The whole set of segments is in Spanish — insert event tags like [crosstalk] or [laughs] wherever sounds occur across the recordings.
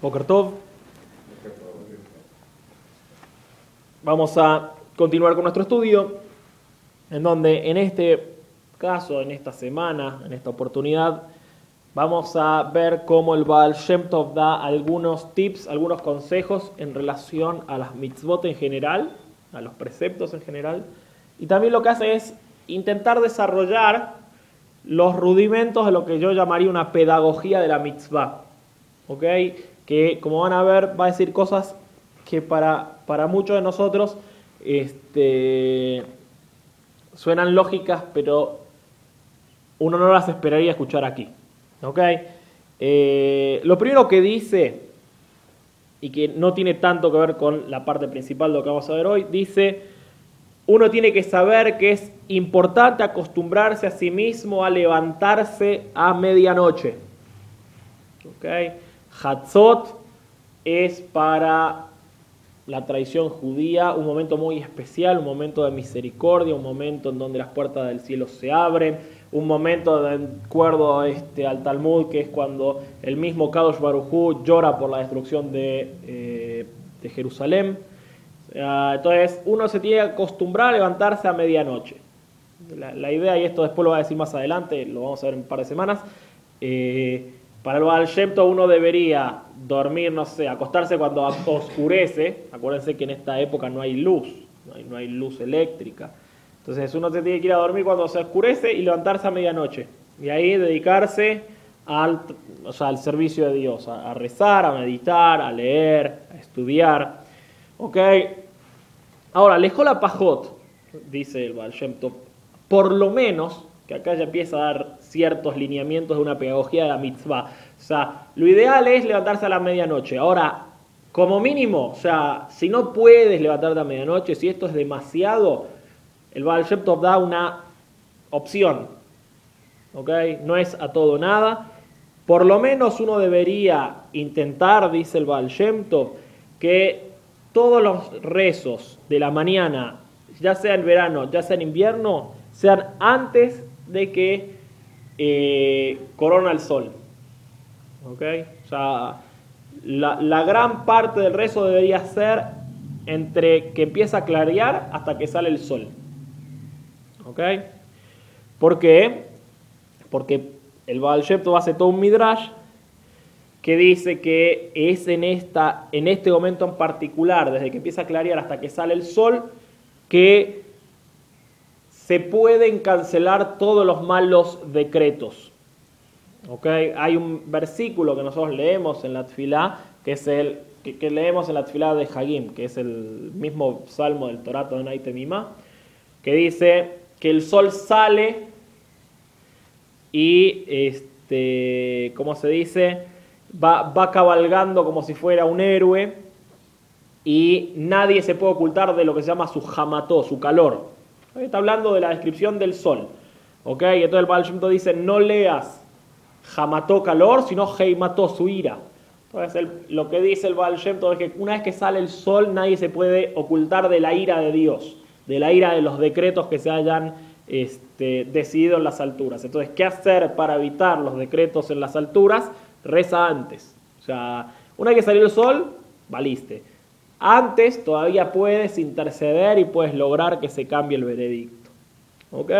Boker Tov. Vamos a continuar con nuestro estudio, en donde en este caso, en esta semana, en esta oportunidad, vamos a ver cómo el Baal Shem Tov da algunos tips, algunos consejos en relación a las mitzvot en general, a los preceptos en general, y también lo que hace es intentar desarrollar los rudimentos de lo que yo llamaría una pedagogía de la mitzvah. ¿Ok? Que como van a ver va a decir cosas que para, para muchos de nosotros este, suenan lógicas, pero uno no las esperaría escuchar aquí. ¿Ok? Eh, lo primero que dice, y que no tiene tanto que ver con la parte principal de lo que vamos a ver hoy, dice, uno tiene que saber que es importante acostumbrarse a sí mismo a levantarse a medianoche. ¿Ok? Hatzot es para la tradición judía un momento muy especial, un momento de misericordia, un momento en donde las puertas del cielo se abren, un momento de acuerdo este, al Talmud, que es cuando el mismo Kadosh Baruchú llora por la destrucción de, eh, de Jerusalén. Entonces, uno se tiene que acostumbrar a levantarse a medianoche. La, la, idea, y esto después lo voy a decir más adelante, lo vamos a ver en un par de semanas, eh, para el Baal Shem uno debería dormir, no sé, acostarse cuando oscurece. Acuérdense que en esta época no hay luz, no hay, luz eléctrica. Entonces uno se tiene que ir a dormir cuando se oscurece y levantarse a medianoche. Y ahí dedicarse al, o sea, al servicio de Dios, a, rezar, a meditar, a leer, a estudiar. ¿Ok? Ahora, la pajot, dice el Baal por lo menos, que acá ya empieza a dar ciertos lineamientos de una pedagogía de la mitzvah. O sea, lo ideal es levantarse a la medianoche. Ahora, como mínimo, o sea, si no puedes levantarte a medianoche, si esto es demasiado, el Baal Shem Tov da una opción. ¿Ok? No es a todo nada. Por lo menos uno debería intentar, dice el Baal Shem Tov, que todos los rezos de la mañana, ya sea en verano, ya sea en invierno, sean antes de que eh, corona el sol. ¿Ok? O sea, la, la, gran parte del rezo debería ser entre que empieza a clarear hasta que sale el sol. ¿Ok? ¿Por qué? Porque el Baal Shem Tov hace todo un midrash que dice que es en, esta, en este momento en particular, desde que empieza a clarear hasta que sale el sol, que se pueden cancelar todos los malos decretos. ¿Okay? Hay un versículo que nosotros leemos en la Tfilá, que es el que, leemos en la Tfilá de Hagim, que es el mismo salmo del Torato de Naitemima, que dice que el sol sale y, este, ¿cómo se dice? Va, va cabalgando como si fuera un héroe y nadie se puede ocultar de lo que se llama su jamató, su calor. Está hablando de la descripción del sol. ¿Ok? Entonces el Baal Shem dice, no leas jamató calor, sino heimató su ira. Entonces el, lo que dice el Baal Shem es que una vez que sale el sol nadie se puede ocultar de la ira de Dios, de la ira de los decretos que se hayan este, decidido en las alturas. Entonces, ¿qué hacer para evitar los decretos en las alturas? Reza antes. O sea, una vez que salió el sol, valiste. Antes todavía puedes interceder y puedes lograr que se cambie el veredicto. ¿Ok?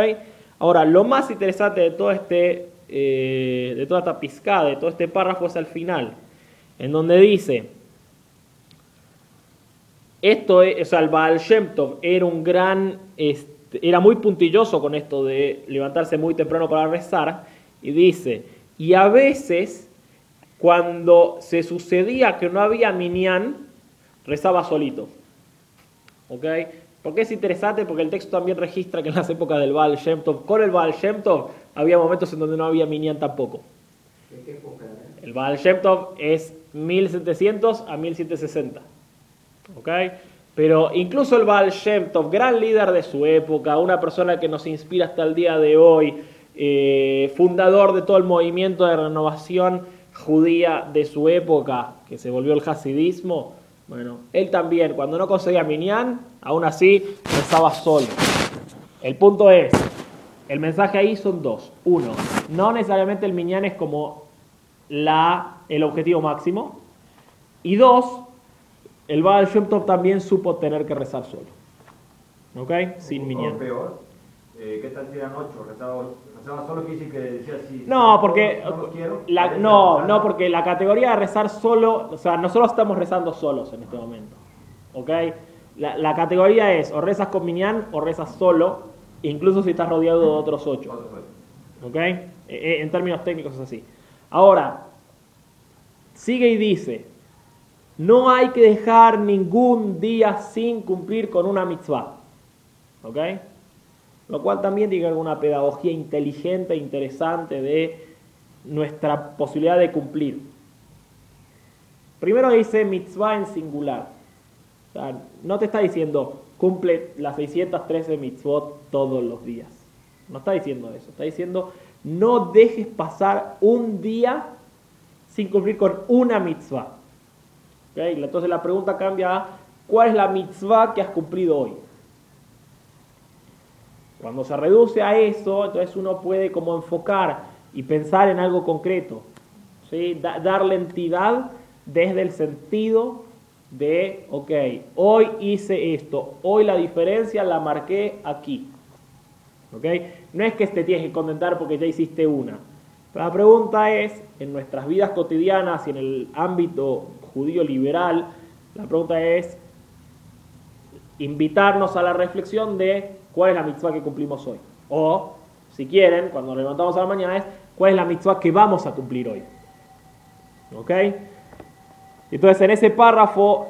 Ahora, lo más interesante de todo este, eh, de toda esta pizcada, de todo este párrafo es al final, en donde dice, esto es, o sea, el Baal Shem Tov era un gran, este, era muy puntilloso con esto de levantarse muy temprano para rezar, y dice, y a veces, cuando se sucedía que no había minyan, rezaba solito. ¿Ok? Porque es interesante porque el texto también registra que en las épocas del Baal Shem Tov, con el Baal Shem Tov, había momentos en donde no había minyan tampoco. ¿En qué época? El Baal Shem Tov es 1700 a 1760. ¿Ok? Pero incluso el Baal Shem Tov, gran líder de su época, una persona que nos inspira hasta el día de hoy, eh, fundador de todo el movimiento de renovación judía de su época, que se volvió el hasidismo, bueno, él también, cuando no conseguía Minyan, aún así rezaba solo. El punto es, el mensaje ahí son dos. Uno, no necesariamente el Minyan es como la, el objetivo máximo. Y dos, el Baal Shem Tov también supo tener que rezar solo. ¿Ok? Sin minyan. peor, eh, ¿qué tal si eran ocho? Rezaba, rezaba solo que dice que decía así. No, porque No los quiero. la- no, no, porque la categoría de rezar solo, o sea, nosotros estamos rezando solos en este momento. ¿Ok? La, la categoría es o rezas con minyan o rezas solo, incluso si estás rodeado de otros ocho. ¿Ok? Eh, eh, En términos técnicos es así. Ahora, sigue y dice, no hay que dejar ningún día sin cumplir con una mitzvah. ¿Ok? Lo cual también tiene alguna pedagogía inteligente e interesante de nuestra posibilidad de cumplir. Primero dice mitzvah en singular. No te está diciendo cumple las 613 mitzvot todos los días. No está diciendo eso. Está diciendo no dejes pasar un día sin cumplir con una mitzvah. ¿Ok? Entonces la pregunta cambia a ¿cuál es la mitzvah que has cumplido hoy? Cuando se reduce a eso, entonces uno puede como enfocar y pensar en algo concreto. ¿sí? Da- darle entidad desde el sentido de, ok, hoy hice esto, hoy la diferencia la marqué aquí. ¿ok? No es que te tienes que contentar porque ya hiciste una. La pregunta es, en nuestras vidas cotidianas y en el ámbito judío liberal, la pregunta es invitarnos a la reflexión de cuál es la mitzvah que cumplimos hoy. O, si quieren, cuando nos levantamos a la mañana es cuál es la mitzvah que vamos a cumplir hoy. ¿Ok? Entonces, en ese párrafo,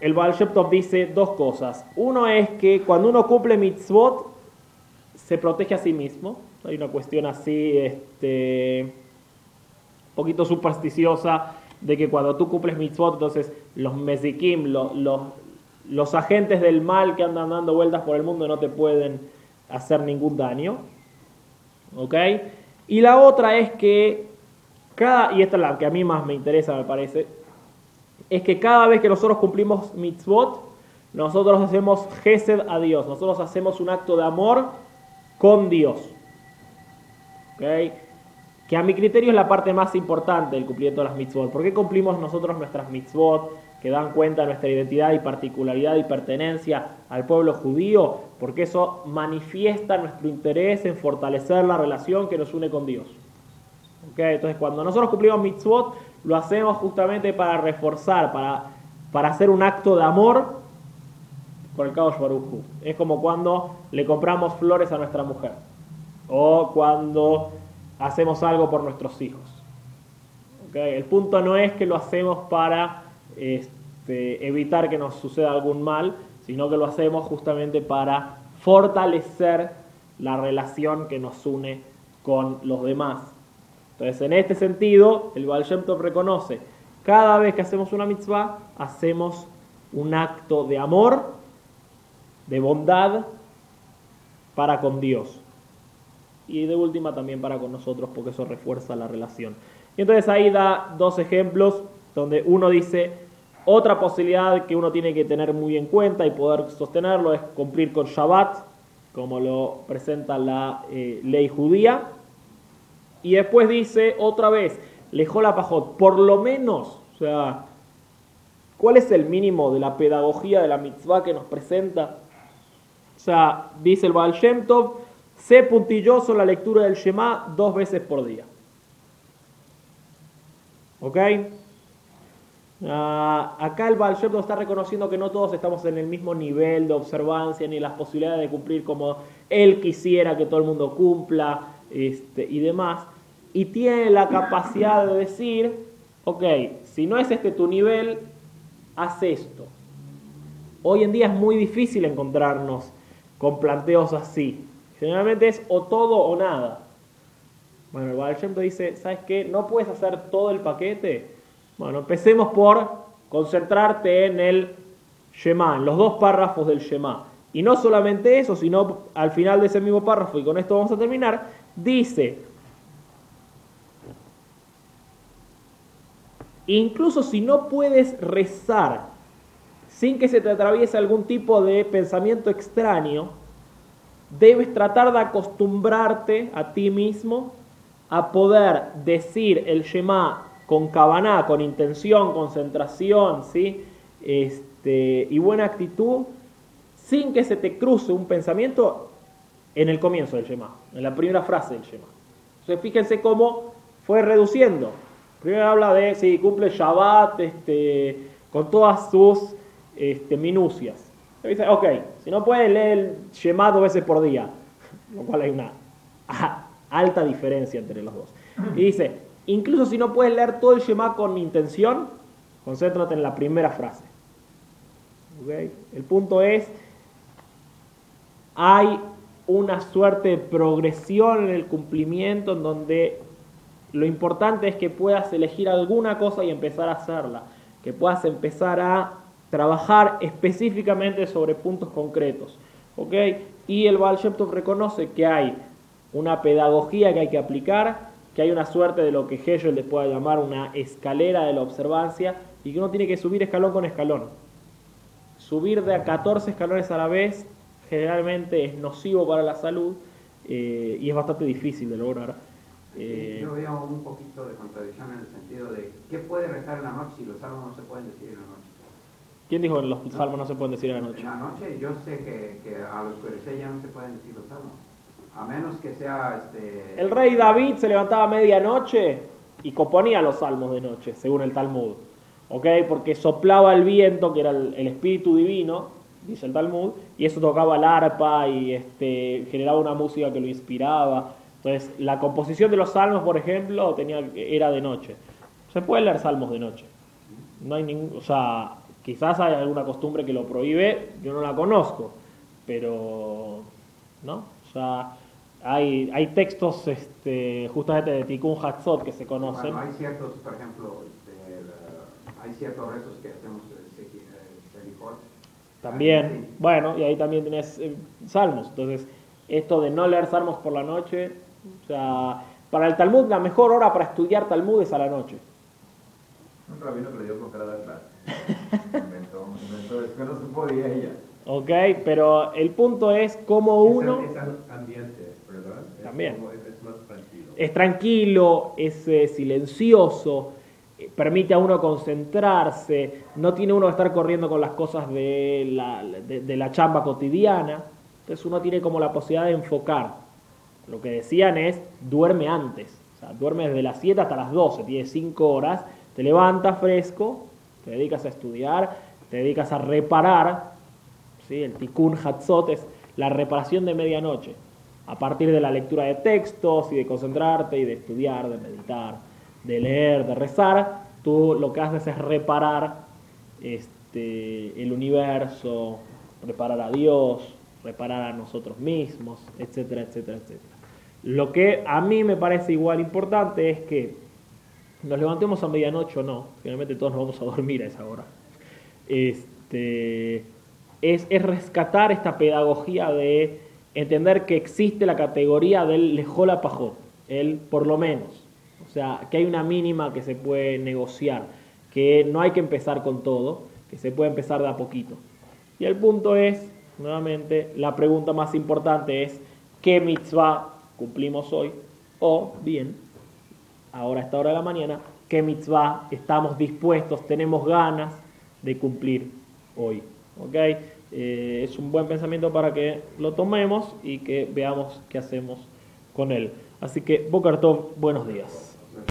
el Baal dice dos cosas. Uno es que cuando uno cumple mitzvot, se protege a sí mismo. Hay una cuestión así, este, un poquito supersticiosa, de que cuando tú cumples mitzvot, entonces los mezikim, los, los, los agentes del mal que andan dando vueltas por el mundo no te pueden hacer ningún daño. ¿Ok? Y la otra es que cada, y esta es la que a mí más me interesa, me parece, es que cada vez que nosotros cumplimos mitzvot, nosotros hacemos gesed a Dios, nosotros hacemos un acto de amor con Dios. ¿Ok? Que a mi criterio es la parte más importante del cumplimiento de las mitzvot. ¿Por qué cumplimos nosotros nuestras mitzvot que dan cuenta de nuestra identidad y particularidad y pertenencia al pueblo judío? Porque eso manifiesta nuestro interés en fortalecer la relación que nos une con Dios. Entonces, cuando nosotros cumplimos mitzvot, lo hacemos justamente para reforzar, para, para hacer un acto de amor por el Kadosh Baruj. Es como cuando le compramos flores a nuestra mujer o cuando hacemos algo por nuestros hijos. El punto no es que lo hacemos para este, evitar que nos suceda algún mal, sino que lo hacemos justamente para fortalecer la relación que nos une con los demás. Entonces, en este sentido, el Baal reconoce, cada vez que hacemos una mitzvah, hacemos un acto de amor, de bondad para con Dios. Y de última también para con nosotros, porque eso refuerza la relación. Y entonces ahí da dos ejemplos donde uno dice, otra posibilidad que uno tiene que tener muy en cuenta y poder sostenerlo es cumplir con Shabbat, como lo presenta la eh, ley judía. Y después dice otra vez, lejó la pajot, por lo menos, o sea, ¿cuál es el mínimo de la pedagogía de la mitzvah que nos presenta? O sea, dice el Baal Shem Tov, sé puntilloso en la lectura del Shema dos veces por día. ¿Ok? Ah, acá el Baal está reconociendo que no todos estamos en el mismo nivel de observancia ni las posibilidades de cumplir como él quisiera que todo el mundo cumpla este, y demás. Y tiene la capacidad de decir, ok, si no es este tu nivel, haz esto. Hoy en día es muy difícil encontrarnos con planteos así. Generalmente es o todo o nada. Bueno, el Baal dice, ¿sabes qué? No puedes hacer todo el paquete. Bueno, empecemos por concentrarte en el Shema, en los dos párrafos del Shema. Y no solamente eso, sino al final de ese mismo párrafo, y con esto vamos a terminar, dice, incluso si no puedes rezar sin que se te atraviese algún tipo de pensamiento extraño, debes tratar de acostumbrarte a ti mismo a poder decir el Shema con cabana, con intención, concentración, ¿sí? Este, y buena actitud, sin que se te cruce un pensamiento en el comienzo del Shema, en la primera frase del Shema. Entonces fíjense cómo fue reduciendo. Primero habla de si cumple Shabbat este, con todas sus este, minucias. dice, ok, si no puede leer el Shema dos veces por día, [laughs] lo cual hay una [laughs] alta diferencia entre los dos. Y dice, incluso si no puedes leer todo el Shema con intención, concéntrate en la primera frase. El punto es, hay una suerte de progresión en el cumplimiento en donde lo importante es que puedas elegir alguna cosa y empezar a hacerla, que puedas empezar a trabajar específicamente sobre puntos concretos. Y el Baal reconoce que hay una pedagogía que hay que aplicar, que hay una suerte de lo que Hegel les pueda llamar una escalera de la observancia y que uno tiene que subir escalón con escalón. Subir de a 14 escalones a la vez generalmente es nocivo para la salud eh, y es bastante difícil de lograr. Eh, yo veo un poquito de contradicción en el sentido de qué puede rezar en la noche si los salmos no se pueden decir en la noche. ¿Quién dijo que los salmos no se pueden decir en la noche? En la noche yo sé que, que a los oscurecer ya no se pueden decir los salmos. A menos que sea este... El rey David se levantaba a medianoche y componía los salmos de noche, según el Talmud. ¿Ok? Porque soplaba el viento, que era el, espíritu divino, dice el Talmud, y eso tocaba el arpa y este, generaba una música que lo inspiraba. Entonces, la composición de los salmos, por ejemplo, tenía, era de noche. Se puede leer salmos de noche. No hay ningún, o sea, quizás hay alguna costumbre que lo prohíbe, yo no la conozco, pero, ¿no? O sea, hay, hay textos este, justamente de Tikkun Hatzot que se conocen. Bueno, hay ciertos, por ejemplo, este, hay ciertos rezos que hacemos de eh, También, bueno, y ahí también tienes eh, salmos. Entonces, esto de no leer salmos por la noche, o sea, para el Talmud la mejor hora para estudiar Talmud es a la noche. Un rabino que le dio con cara de inventó, inventó, es que no se podía ella. Ok, pero el punto es cómo uno... Es, ambiente, ¿verdad? También. Es, más tranquilo. Es tranquilo, es eh, silencioso, eh, permite a uno concentrarse, no tiene uno que estar corriendo con las cosas de la, de la chamba cotidiana, entonces uno tiene como la posibilidad de enfocar. Lo que decían es, duerme antes. O sea, duerme desde las 7 hasta las 12, tiene 5 horas, te levantas fresco, te dedicas a estudiar, te dedicas a reparar. ¿sí? El tikkun hatzot es la reparación de medianoche, a partir de la lectura de textos y de concentrarte y de estudiar, de meditar, de leer, de rezar. Tú lo que haces es reparar este, el universo, reparar a Dios, reparar a nosotros mismos, etcétera, etcétera, etcétera. Lo que a mí me parece igual importante es que nos levantemos a medianoche o no, finalmente todos nos vamos a dormir a esa hora. Este, es, es rescatar esta pedagogía de entender que existe la categoría del lejola pajot, el por lo menos. O sea, que hay una mínima que se puede negociar, que no hay que empezar con todo, que se puede empezar de a poquito. Y el punto es, nuevamente, la pregunta más importante es, ¿qué mitzvah cumplimos hoy? O bien, ahora a esta hora de la mañana, qué mitzvah estamos dispuestos, tenemos ganas de cumplir hoy. ¿okay? Eh, es un buen pensamiento para que lo tomemos y que veamos qué hacemos con él. Así que, Bokartov, buenos días.